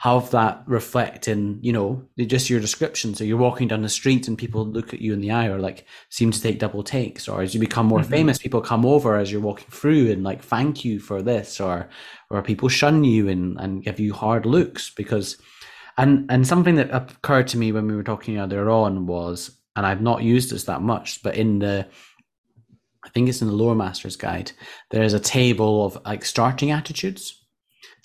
have that reflect in you know just your description so you're walking down the street and people look at you in the eye or like seem to take double takes or as you become more mm-hmm. famous people come over as you're walking through and like thank you for this or or people shun you and and give you hard looks because and and something that occurred to me when we were talking earlier on was and I've not used this that much but in the I think it's in the Lore Master's Guide. There's a table of like starting attitudes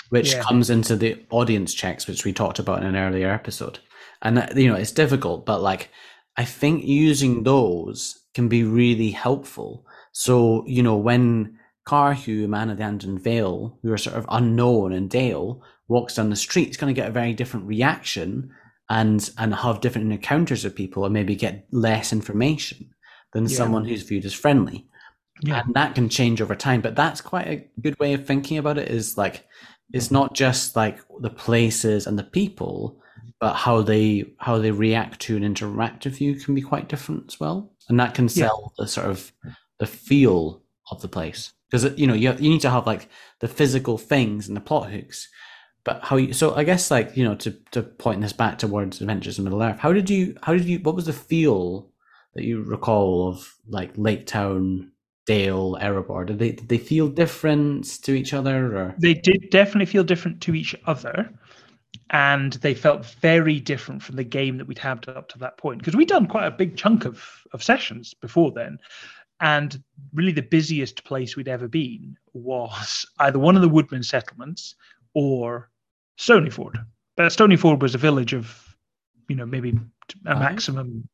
which yeah. comes into the audience checks, which we talked about in an earlier episode. And uh, you know, it's difficult, but like I think using those can be really helpful. So you know, when Karhu, man of the Anduin Vale, who are sort of unknown, and Dale walks down the street, he's going to get a very different reaction and and have different encounters with people, and maybe get less information than yeah. someone who's viewed as friendly. Yeah. And that can change over time, but that's quite a good way of thinking about it. Is like it's not just like the places and the people, but how they how they react to and interact with you can be quite different as well, and that can sell yeah. the sort of the feel of the place. Because uh, you know you you need to have like the physical things and the plot hooks, but how you so I guess like you know to to point this back towards Adventures in Middle Earth, how did you how did you what was the feel that you recall of like Lake Town Dale, Erebor? Did they did they feel different to each other? Or? They did definitely feel different to each other, and they felt very different from the game that we'd had up to that point. Because we'd done quite a big chunk of of sessions before then, and really the busiest place we'd ever been was either one of the woodman settlements or Stonyford. But Stonyford was a village of, you know, maybe a uh-huh. maximum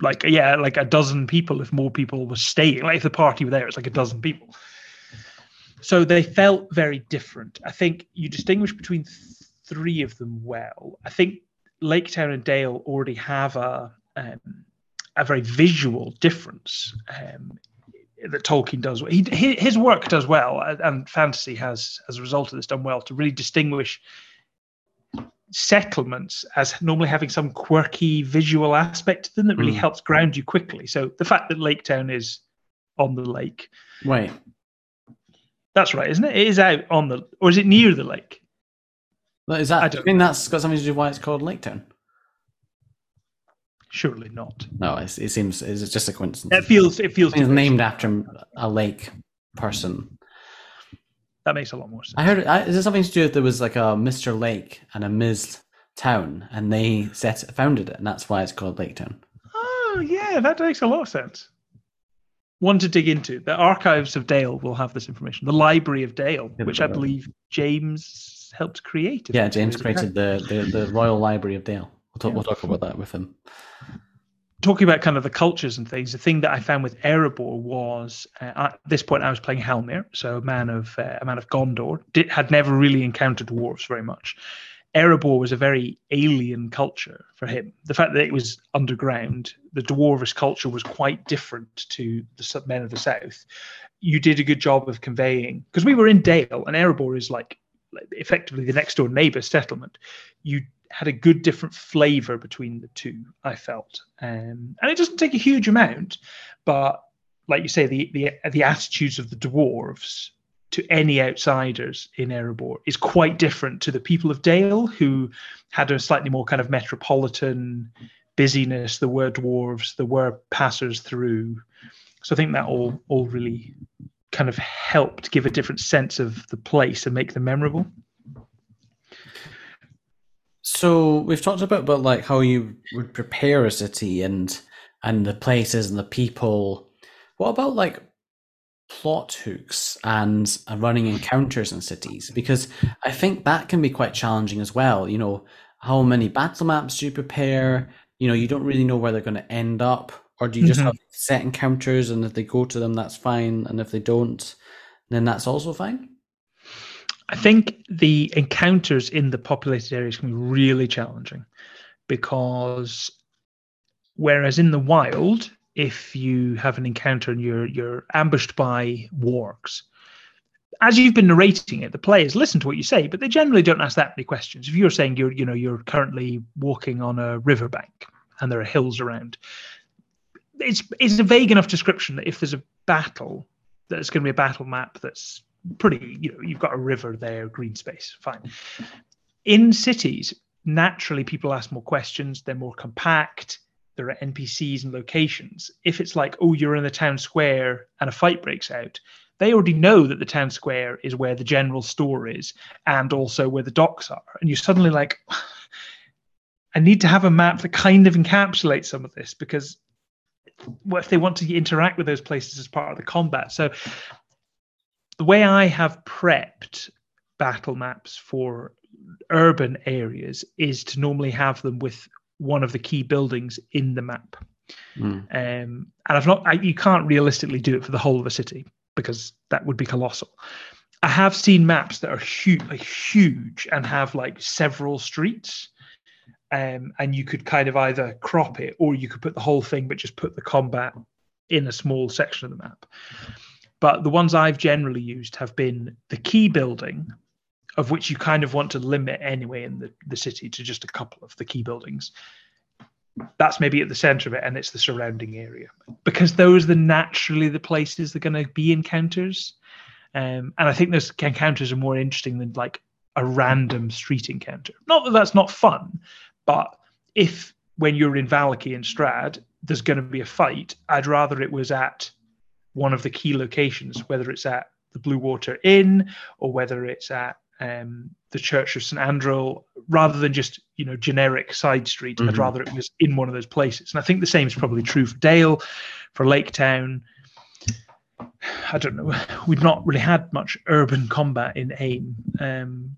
like yeah, like a dozen people if more people were staying. Like if the party were there, it's like a dozen people. So they felt very different. I think you distinguish between th- three of them well. I think Lake Town and Dale already have a um, a very visual difference um, that Tolkien does. He, his work does well, and fantasy has, as a result of this, done well to really distinguish settlements as normally having some quirky visual aspect to them that really mm. helps ground you quickly. So the fact that Lake Town is on the lake. Right. That's right, isn't it? It is out on the, or is it near the lake? Is that? I, don't I think that's got something to do with why it's called Lake Town. Surely not. No, it, it seems it's just a coincidence. It feels. It feels. It's named after a lake person that makes a lot more sense. I heard. I, is there something to do with there was like a Mr. Lake and a Ms. Town, and they set founded it, and that's why it's called Lake Town. Oh yeah, that makes a lot of sense. One to dig into. The archives of Dale will have this information. The Library of Dale, which I believe James helped create. Yeah, James created the, the, the Royal Library of Dale. We'll talk, yeah. we'll talk about that with him talking about kind of the cultures and things, the thing that I found with Erebor was uh, at this point I was playing Halmir, so a man of uh, a man of Gondor, did, had never really encountered dwarves very much. Erebor was a very alien culture for him. The fact that it was underground, the dwarvish culture was quite different to the men of the south. You did a good job of conveying because we were in Dale, and Erebor is like effectively the next door neighbor settlement. You had a good different flavor between the two. I felt, um, and it doesn't take a huge amount, but like you say, the the the attitudes of the dwarves to any outsiders in Erebor is quite different to the people of Dale, who had a slightly more kind of metropolitan busyness. There were dwarves, there were passers through. So I think that all all really kind of helped give a different sense of the place and make them memorable. So we've talked about about like how you would prepare a city and and the places and the people. What about like plot hooks and running encounters in cities because I think that can be quite challenging as well. You know, how many battle maps do you prepare? You know, you don't really know where they're going to end up, or do you just Mhm. have set encounters and if they go to them, that's fine, and if they don't, then that's also fine. I think the encounters in the populated areas can be really challenging because whereas in the wild, if you have an encounter and you're you're ambushed by wargs, as you've been narrating it, the players listen to what you say, but they generally don't ask that many questions. If you're saying you're you know you're currently walking on a riverbank and there are hills around, it's it's a vague enough description that if there's a battle, there's going to be a battle map that's pretty you know you've got a river there green space fine. In cities naturally people ask more questions they're more compact there are npcs and locations. If it's like oh you're in the town square and a fight breaks out they already know that the town square is where the general store is and also where the docks are. And you're suddenly like (sighs) i need to have a map that kind of encapsulates some of this because what if they want to interact with those places as part of the combat. So the way I have prepped battle maps for urban areas is to normally have them with one of the key buildings in the map. Mm. Um, and I've not, I, you can't realistically do it for the whole of a city because that would be colossal. I have seen maps that are huge, like huge, and have like several streets. Um, and you could kind of either crop it or you could put the whole thing, but just put the combat in a small section of the map. But the ones I've generally used have been the key building, of which you kind of want to limit anyway in the, the city to just a couple of the key buildings. That's maybe at the center of it, and it's the surrounding area because those are naturally the places that are going to be encounters. Um, and I think those encounters are more interesting than like a random street encounter. Not that that's not fun, but if when you're in Vallaki and Strahd, there's going to be a fight, I'd rather it was at one of the key locations, whether it's at the Blue Water Inn or whether it's at um, the Church of St Andral, rather than just you know generic side street. I'd Mhm. rather it was in one of those places. And I think the same is probably true for Dale, for Lake Town. I don't know. We've not really had much urban combat in AIM. Um,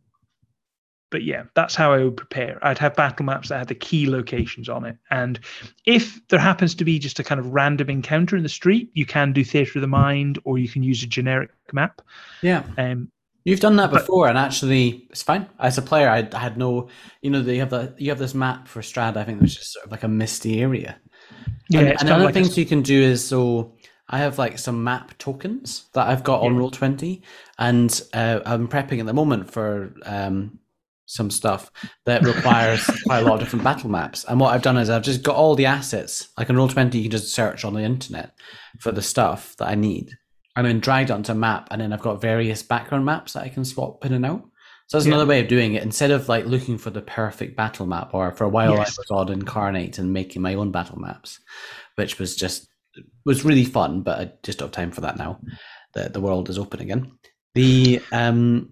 but yeah, that's how I would prepare. I'd have battle maps that had the key locations on it. And if there happens to be just a kind of random encounter in the street, you can do Theatre of the Mind or you can use a generic map. Yeah. Um, You've done that But- before, and actually, it's fine. As a player, I, I had no, you know, they have the you have this map for Strahd. I think which is sort of like a misty area. yeah, and, and other like a- things you can do is so I have like some map tokens that I've got on Yeah. Roll Twenty, and uh, I'm prepping at the moment for um, some stuff that requires quite a lot of different battle maps. And what I've done is I've just got all the assets. Like in Roll Twenty, you can just search on the internet for the stuff that I need, and then dragged it onto a map, and then I've got various background maps that I can swap in and out. So that's Yeah. another way of doing it. Instead of like looking for the perfect battle map, or for a while Yes. I was on Inkarnate and making my own battle maps, which was just was really fun, but I just don't have time for that now. The the world is open again. The um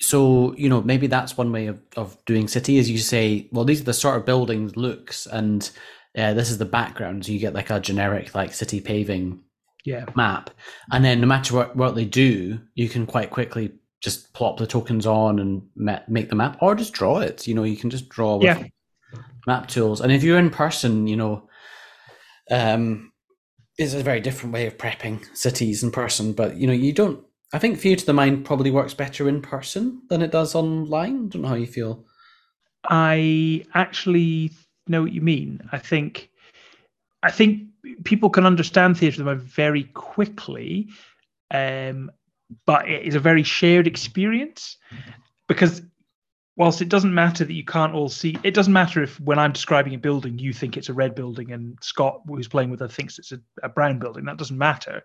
so you know maybe that's one way of, of doing city is you say well these are the sort of buildings looks and uh, this is the background. So you get like a generic like city paving yeah, map. And then no matter what, what they do you can quite quickly just plop the tokens on and ma- make the map or just draw it. You know you can just draw with Yeah. map tools. And if you're in person you know um it's a very different way of prepping cities in person. But you know you don't i think theatre of the mind probably works better in person than it does online I don't know how you feel I actually know what you mean. I think, I think people can understand theatre of the mind very quickly, um, but it is a very shared experience because whilst it doesn't matter that you can't all see, it doesn't matter if when I'm describing a building you think it's a red building and Scott, who's playing with her, thinks it's a, a brown building. That doesn't matter.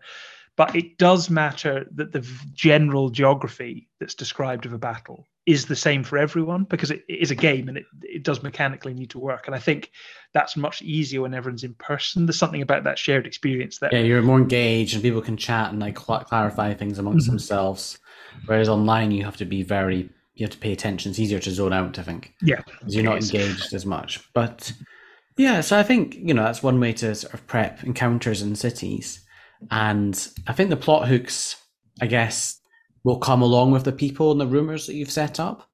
But it does matter that the general geography that's described of a battle is the same for everyone because it, it is a game and it, it does mechanically need to work. And I think that's much easier when everyone's in person. There's something about that shared experience that yeah you're more engaged and people can chat and like cl- clarify things amongst Mhm. themselves whereas online you have to be very you have to pay attention it's easier to zone out i think yeah, 'cause you're not engaged as much. But yeah, so I think you know that's one way to sort of prep encounters in cities. And I think the plot hooks, I guess, will come along with the people and the rumors that you've set up.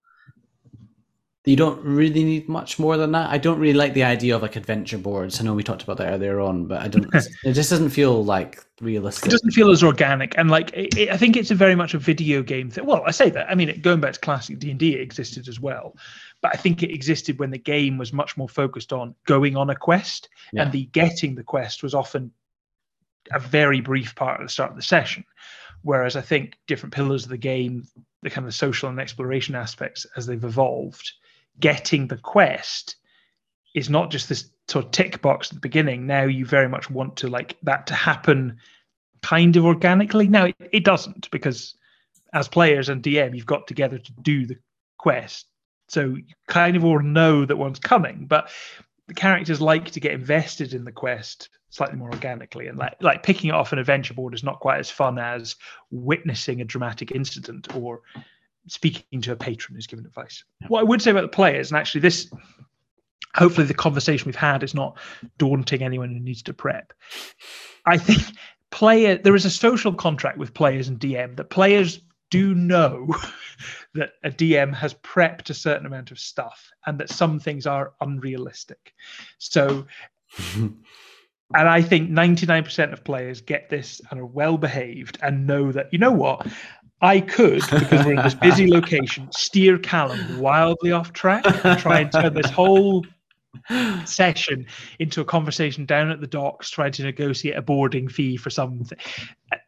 You don't really need much more than that. I don't really like the idea of like adventure boards. I know we talked about that earlier on, but I don't. (laughs) it just doesn't feel like realistic. It doesn't feel as organic, and like it, it, I think it's a very much a video game thing. Well, I say that. I mean, going back to classic D and D, it existed as well, but I think it existed when the game was much more focused on going on a quest, Yeah. and the getting the quest was often a very brief part at the start of the session. Whereas I think different pillars of the game, the kind of social and exploration aspects as they've evolved, getting the quest is not just this sort of tick box at the beginning. Now you very much want to like that to happen kind of organically. Now it, it doesn't because as players and DM, you've got together to do the quest. So you kind of all know that one's coming, but the characters like to get invested in the quest slightly more organically and like like picking it off an adventure board is not quite as fun as witnessing a dramatic incident or speaking to a patron who's given advice. What I would say about the players, and actually this hopefully the conversation we've had is not daunting anyone who needs to prep. I think player there is a social contract with players and DM that players do know (laughs) that a DM has prepped a certain amount of stuff and that some things are unrealistic. So (laughs) and I think 99% of players get this and are well behaved and know that, you know what? I could, because we're in this busy (laughs) location, steer Callum wildly off track and try and turn this whole session into a conversation down at the docks trying to negotiate a boarding fee for something.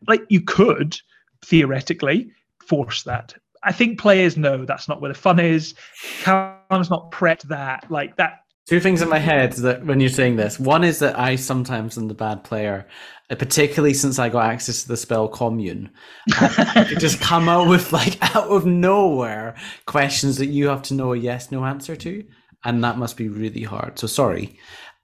Like you could theoretically force that. I think players know that's not where the fun is. Callum's not prepped that. Like that Two things in my head that when you're saying this. One is that I sometimes am the bad player, uh, particularly since I got access to the spell commune. I just come out with like (laughs) out of nowhere questions that you have to know a yes no answer to, and that must be really hard. So sorry.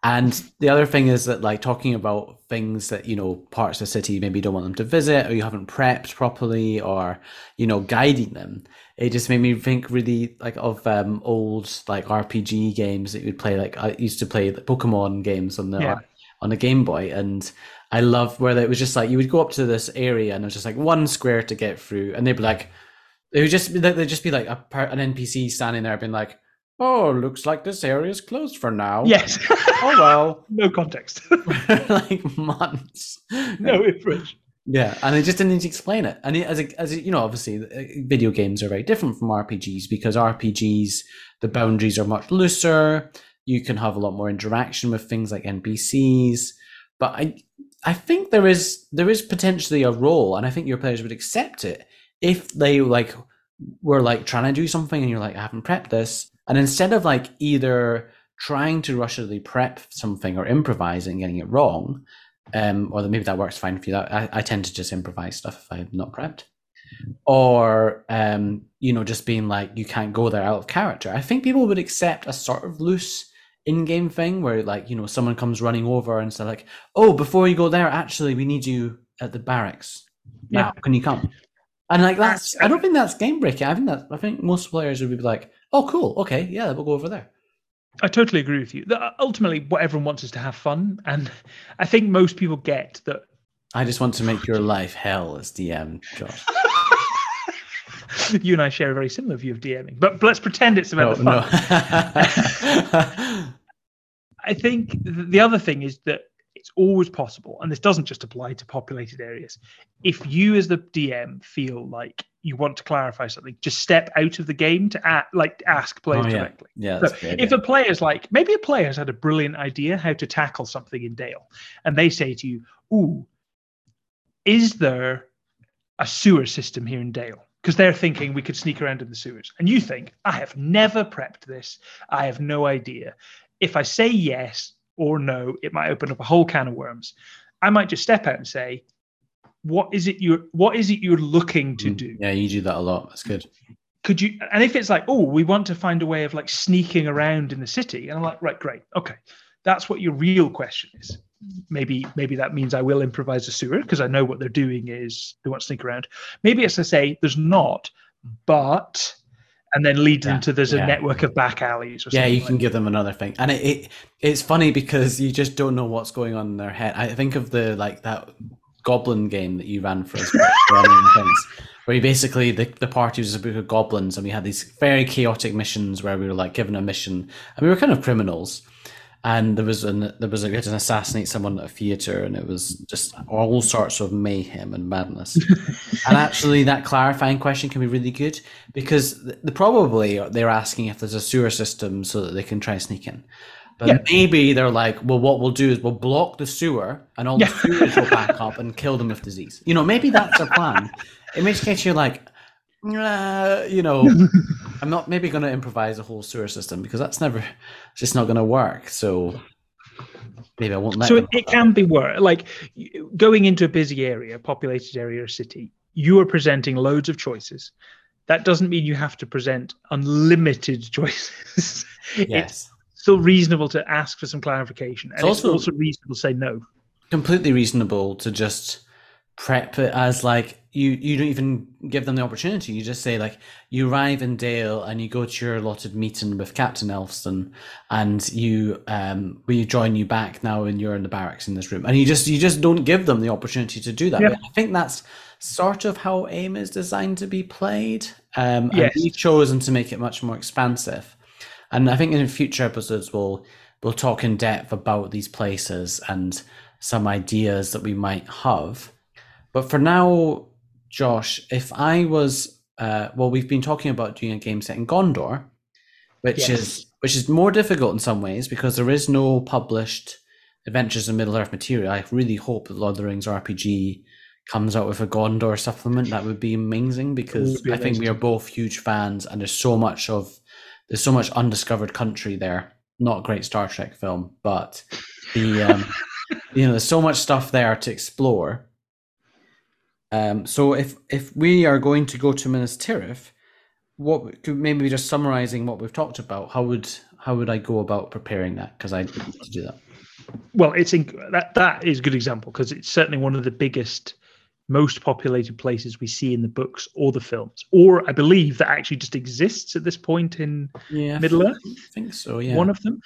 And the other thing is that like talking about things that you know parts of the city maybe don't want them to visit or you haven't prepped properly or you know guiding them it just made me think really like of um old like rpg games that you'd play like i used to play the pokemon games on the Yeah. on the game boy and i love where it was just like you would go up to this area and it was just like one square to get through and they'd be like it would just they'd just be like a, an npc standing there being like oh looks like this area is closed for now yes, (laughs) oh well (laughs) no context, (laughs) like months no information. yeah, and I just didn't need to explain it. And as a, as a, you know, obviously, uh, video games are very different from RPGs because RPGs the boundaries are much looser. You can have a lot more interaction with things like NPCs. But I, I think there is there is potentially a role, and I think your players would accept it if they like were like trying to do something, and you're like, I haven't prepped this, and instead of like either trying to rushily prep something or improvise and getting it wrong, um, or maybe that works fine for you. I, I tend to just improvise stuff if I'm not prepped, or um, you know, just being like you can't go there out of character. I think people would accept a sort of loose in-game thing where like you know someone comes running over and say like, oh, before you go there, actually, we need you at the barracks now. Can you come? And like that's, I don't think that's game breaking. I think that I think most players would be like, oh, cool, okay, yeah, we'll go over there. I totally agree with you. That uh, ultimately, what everyone wants is to have fun, and (laughs) I think most people get that. I just want to make your life hell as DM, Josh. (laughs) you and I share a very similar view of DMing, but, let's pretend it's No, about the fun. no. (laughs) I think the other thing is that it's always possible, and this doesn't just apply to populated areas. If you, as the DM, feel like you want to clarify something, just step out of the game to like ask players Oh, yeah. directly. yeah, So great. if a player's like, maybe a player's had a brilliant idea how to tackle something in Dale, and they say to you, "Ooh, is there a sewer system here in Dale?" Because they're thinking we could sneak around in the sewers, and you think, "I have never prepped this. I have no idea." If I say yes or no, it might open up a whole can of worms. I might just step out and say, "What is it you're? What is it you're looking to Mm, do?" Yeah, you do that a lot. That's good. could you and if it's like oh we want to find a way of like sneaking around in the city and i'm like right great okay that's what your real question is maybe maybe that means i will improvise a sewer because i know what they're doing is they want to sneak around maybe it's to say there's not but and then lead Yeah, to there's a yeah. network of back alleys or Yeah, you like can give them another thing, and it, it it's funny because you just don't know what's going on in their head. I think of the like that goblin game that you ran for us (laughs) things, where you basically the, the party was a group of goblins and we had these very chaotic missions where we were like given a mission and we were kind of criminals and there was an there was a we had to assassinate someone at a theater and it was just all sorts of mayhem and madness (laughs) and actually that clarifying question can be really good because the, probably they're asking if there's a sewer system so that they can try and sneak in but yeah. maybe they're like well what we'll do is we'll block the sewer and all yeah. the sewers will back up and kill them with disease you know maybe that's their plan (laughs) in which case you're like uh, you know, (laughs) I'm not maybe going to improvise a whole sewer system because that's never, it's just not going to work. So maybe I won't let. So it, it can be work. Like going into a busy area, populated area or city, you are presenting loads of choices. That doesn't mean you have to present unlimited (laughs) choices. Yes. it's still reasonable to ask for some clarification, and it's also, it's also reasonable to say no. Completely reasonable to just prep it as like you you don't even give them the opportunity. You just say like you arrive in Dale and you go to your allotted meeting with Captain Elfston, and you um we join you back now and you're in the barracks in this room, and you just you just don't give them the opportunity to do that. Yeah. I think that's sort of how AIM is designed to be played. Um, yes. and we've chosen to make it much more expansive. And I think in future episodes we'll we'll talk in depth about these places and some ideas that we might have. But for now, Josh, if I was, uh, well, we've been talking about doing a game set in Gondor, which yes. is which is more difficult in some ways because there is no published Adventures in Middle Earth material. I really hope that Lord of the Rings RPG comes out with a Gondor supplement. That would be amazing because be I think we are both huge fans, and there's so much of there's so much undiscovered country there. Not a great Star Trek film, but the um, (laughs) you know there's so much stuff there to explore um, so if if we are going to go to Minas Tirith, what could maybe just summarizing what we've talked about? How would how would I go about preparing that? Because I need to do that. Well, it's in, that that is a good example because it's certainly one of the biggest, most populated places we see in the books or the films, or I believe that actually just exists at this point in yeah, Middle Earth. I think so. Yeah, one of them.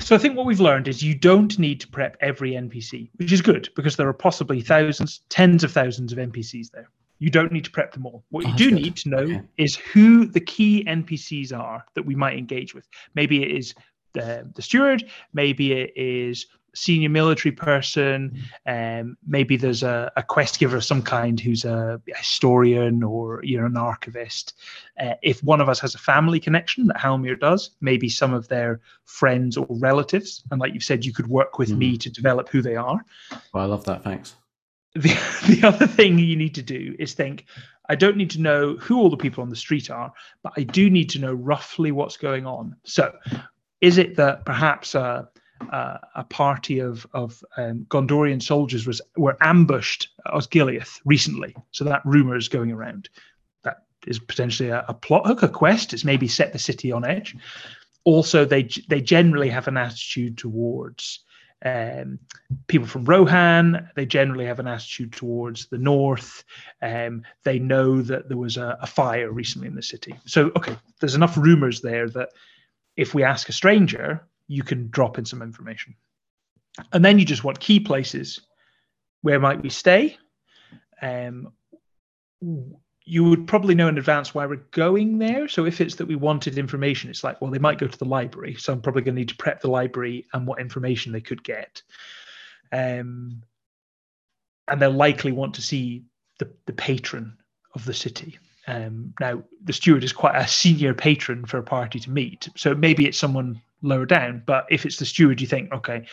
So I think what we've learned is you don't need to prep every NPC, which is good because there are possibly thousands, tens of thousands of NPCs there. You don't need to prep them all. What you oh, do good. need to know okay. is who the key NPCs are that we might engage with. Maybe it is the, the steward, maybe it is senior military person. Um, maybe there's a, a, quest giver of some kind who's a, historian or you know an archivist. Uh, if one of us has a family connection that Halmir does, maybe some of their friends or relatives, and like you've said, you could work with mm. me to develop who they are. Well, I love that. Thanks. The, (laughs) the other thing you need to do is think I don't need to know who all the people on the street are, but I do need to know roughly what's going on. So, is it that perhaps uh, uh, a party of of um, Gondorian soldiers was were ambushed at Osgiliath recently. So that rumor is going around. That is potentially a, a plot hook, a quest. It's maybe set the city on edge. Also, they they generally have an attitude towards um, people from Rohan. They generally have an attitude towards the north. Um, they know that there was a, a fire recently in the city. So, okay, there's enough rumors there that if we ask a stranger, you can drop in some information. And then you just want key places. Where might we stay? Um, you would probably know in advance why we're going there. So if it's that we wanted information, it's like, well, they might go to the library. So I'm probably going to need to prep the library and what information they could get. Um, and they'll likely want to see the, the patron of the city. Um, now, the steward is quite a senior patron for a party to meet. So maybe it's someone lower down. But if it's the steward, you think, okay,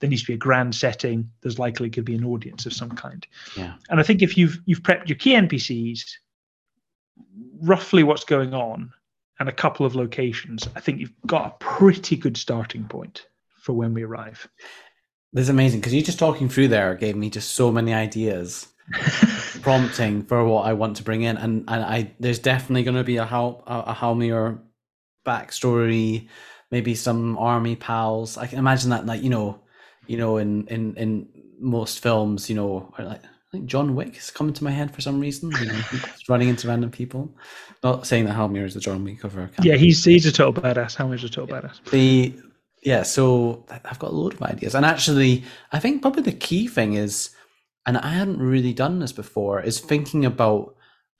there needs to be a grand setting. There's likely could be an audience of some kind. Yeah. And I think if you've you've prepped your key NPCs, roughly what's going on, and a couple of locations, I think you've got a pretty good starting point for when we arrive. This is amazing because you just talking through there gave me just so many ideas, (laughs) prompting for what I want to bring in, and and I there's definitely going to be a how a, a Halmir backstory maybe some army pals. I can imagine that, like you know, you know, in in in most films, you know, like I think John Wick is coming to my head for some reason. You know, (laughs) running into random people. Not saying that Halmir is the John Wick of our Yeah, he's he's a total badass. Halmir's a total yeah. badass. The yeah, so I've got a load of ideas, and actually, I think probably the key thing is and I hadn't really done this before, is thinking about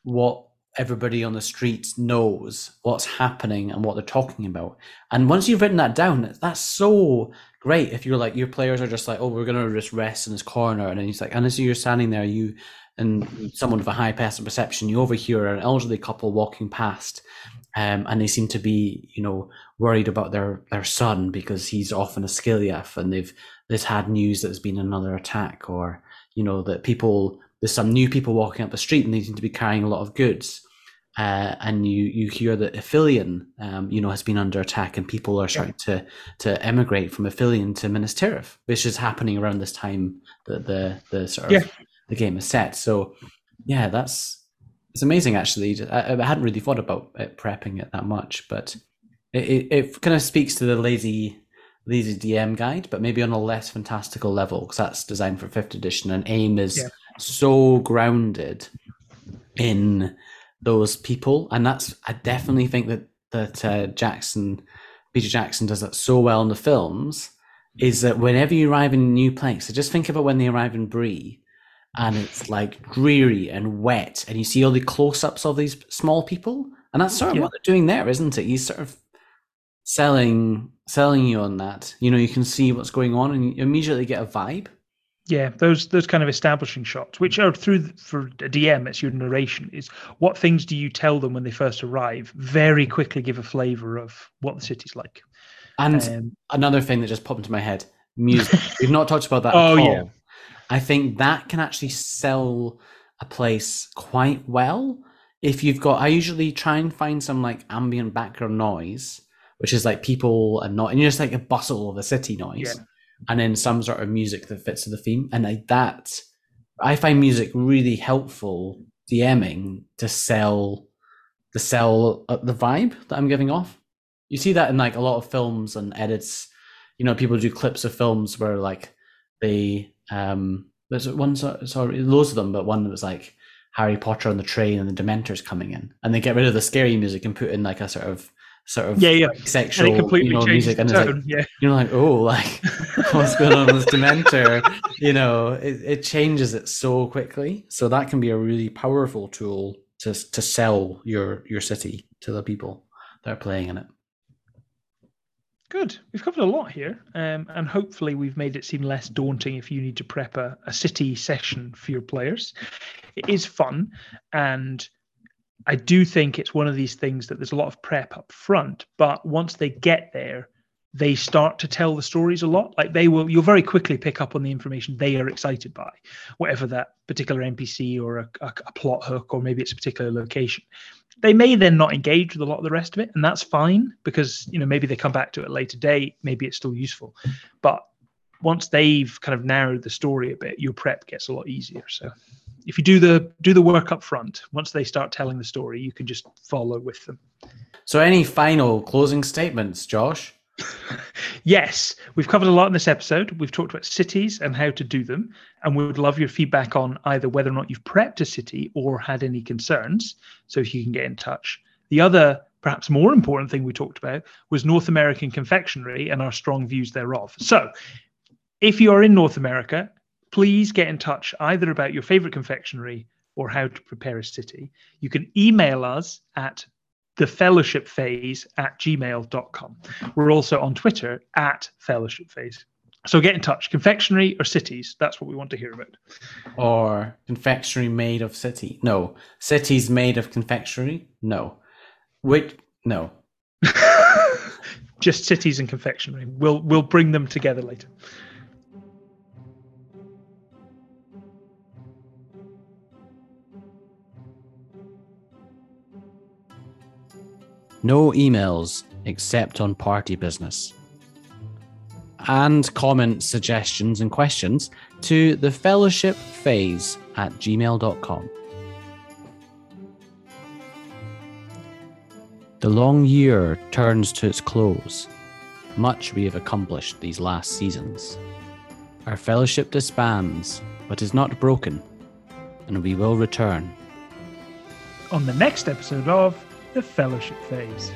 what everybody on the streets knows what's happening and what they're talking about. And once you've written that down, that's so great. If you're like your players are just like, oh, we're gonna just rest in this corner, and then he's like, and as you're standing there, you and someone with a high passive perception, you overhear an elderly couple walking past, um, and they seem to be, you know, worried about their their son because he's off in Osgiliath, and they've they've had news that there's been another attack, or you know that people there's some new people walking up the street and they seem to be carrying a lot of goods. Uh, and you you hear that Ithilien, um, you know, has been under attack, and people are starting yeah. to to emigrate from Ithilien to Minas Tirith, which is happening around this time that the the sort of yeah. the game is set. So, yeah, that's it's amazing. Actually, I, I hadn't really thought about it, prepping it that much, but it, it, it kind of speaks to the lazy lazy DM guide, but maybe on a less fantastical level because that's designed for fifth edition, and AIM is yeah. So grounded in those people, and that's I definitely think that that uh, Jackson, Peter Jackson, does that so well in the films. Is that whenever you arrive in a new place, so just think about when they arrive in Bree, and it's like dreary and wet, and you see all the close-ups of these small people, and that's sort of yeah. what they're doing there, isn't it? You sort of selling selling you on that. You know, you can see what's going on, and you immediately get a vibe. Yeah, those those kind of establishing shots, which are through the, for a DM, it's your narration. Is what things do you tell them when they first arrive? Very quickly give a flavour of what the city's like. And um, another thing that just popped into my head: music. (laughs) We've not talked about that. oh yeah, I think that can actually sell a place quite well if you've got. I usually try and find some like ambient background noise, which is like people and not, and just like a bustle of a city noise. Yeah and then some sort of music that fits to the theme. And like that, I find music really helpful DMing to sell the sell uh, the vibe that I'm giving off. You see that in like a lot of films and edits. You know, people do clips of films where like they um there's one sorry loads of them, but one that was like Harry Potter on the train and the Dementors coming in, and they get rid of the scary music and put in like a sort of sort of yeah, yeah. Like sexual you know, music and tone, like, yeah. you're like oh like (laughs) what's going on with dementor you know it, it changes it so quickly so that can be a really powerful tool to to sell your your city to the people that are playing in it Good. We've covered a lot here, um, and hopefully we've made it seem less daunting if you need to prep a, a city session for your players. It is fun, and I do think it's one of these things that there's a lot of prep up front, but once they get there, they start to tell the stories a lot. Like they will, you'll very quickly pick up on the information they are excited by, whatever that particular NPC or a, a, a plot hook, or maybe it's a particular location. They may then not engage with a lot of the rest of it, and that's fine because you know maybe they come back to it later date, maybe it's still useful. But once they've kind of narrowed the story a bit, your prep gets a lot easier. So if you do the do the work up front, once they start telling the story, you can just follow with them. So, any final closing statements, Josh? (laughs) yes, we've covered a lot in this episode. We've talked about cities and how to do them, and we would love your feedback on either whether or not you've prepped a city or had any concerns. So, if you can get in touch. The other, perhaps more important thing we talked about was North American confectionery and our strong views thereof. So, if you are in North America please get in touch either about your favorite confectionery or how to prepare a city. You can email us at the fellowship phase at gmail.com. We're also on Twitter at fellowship phase. So get in touch. Confectionery or cities? That's what we want to hear about. Or confectionery made of city? No. Cities made of confectionery? No. Wait, no. (laughs) Just cities and confectionery. We'll we'll bring them together later. No emails except on party business. And comment suggestions and questions to the fellowship phase at gmail.com. The long year turns to its close. Much we have accomplished these last seasons. Our fellowship disbands, but is not broken, and we will return. On the next episode of the fellowship phase.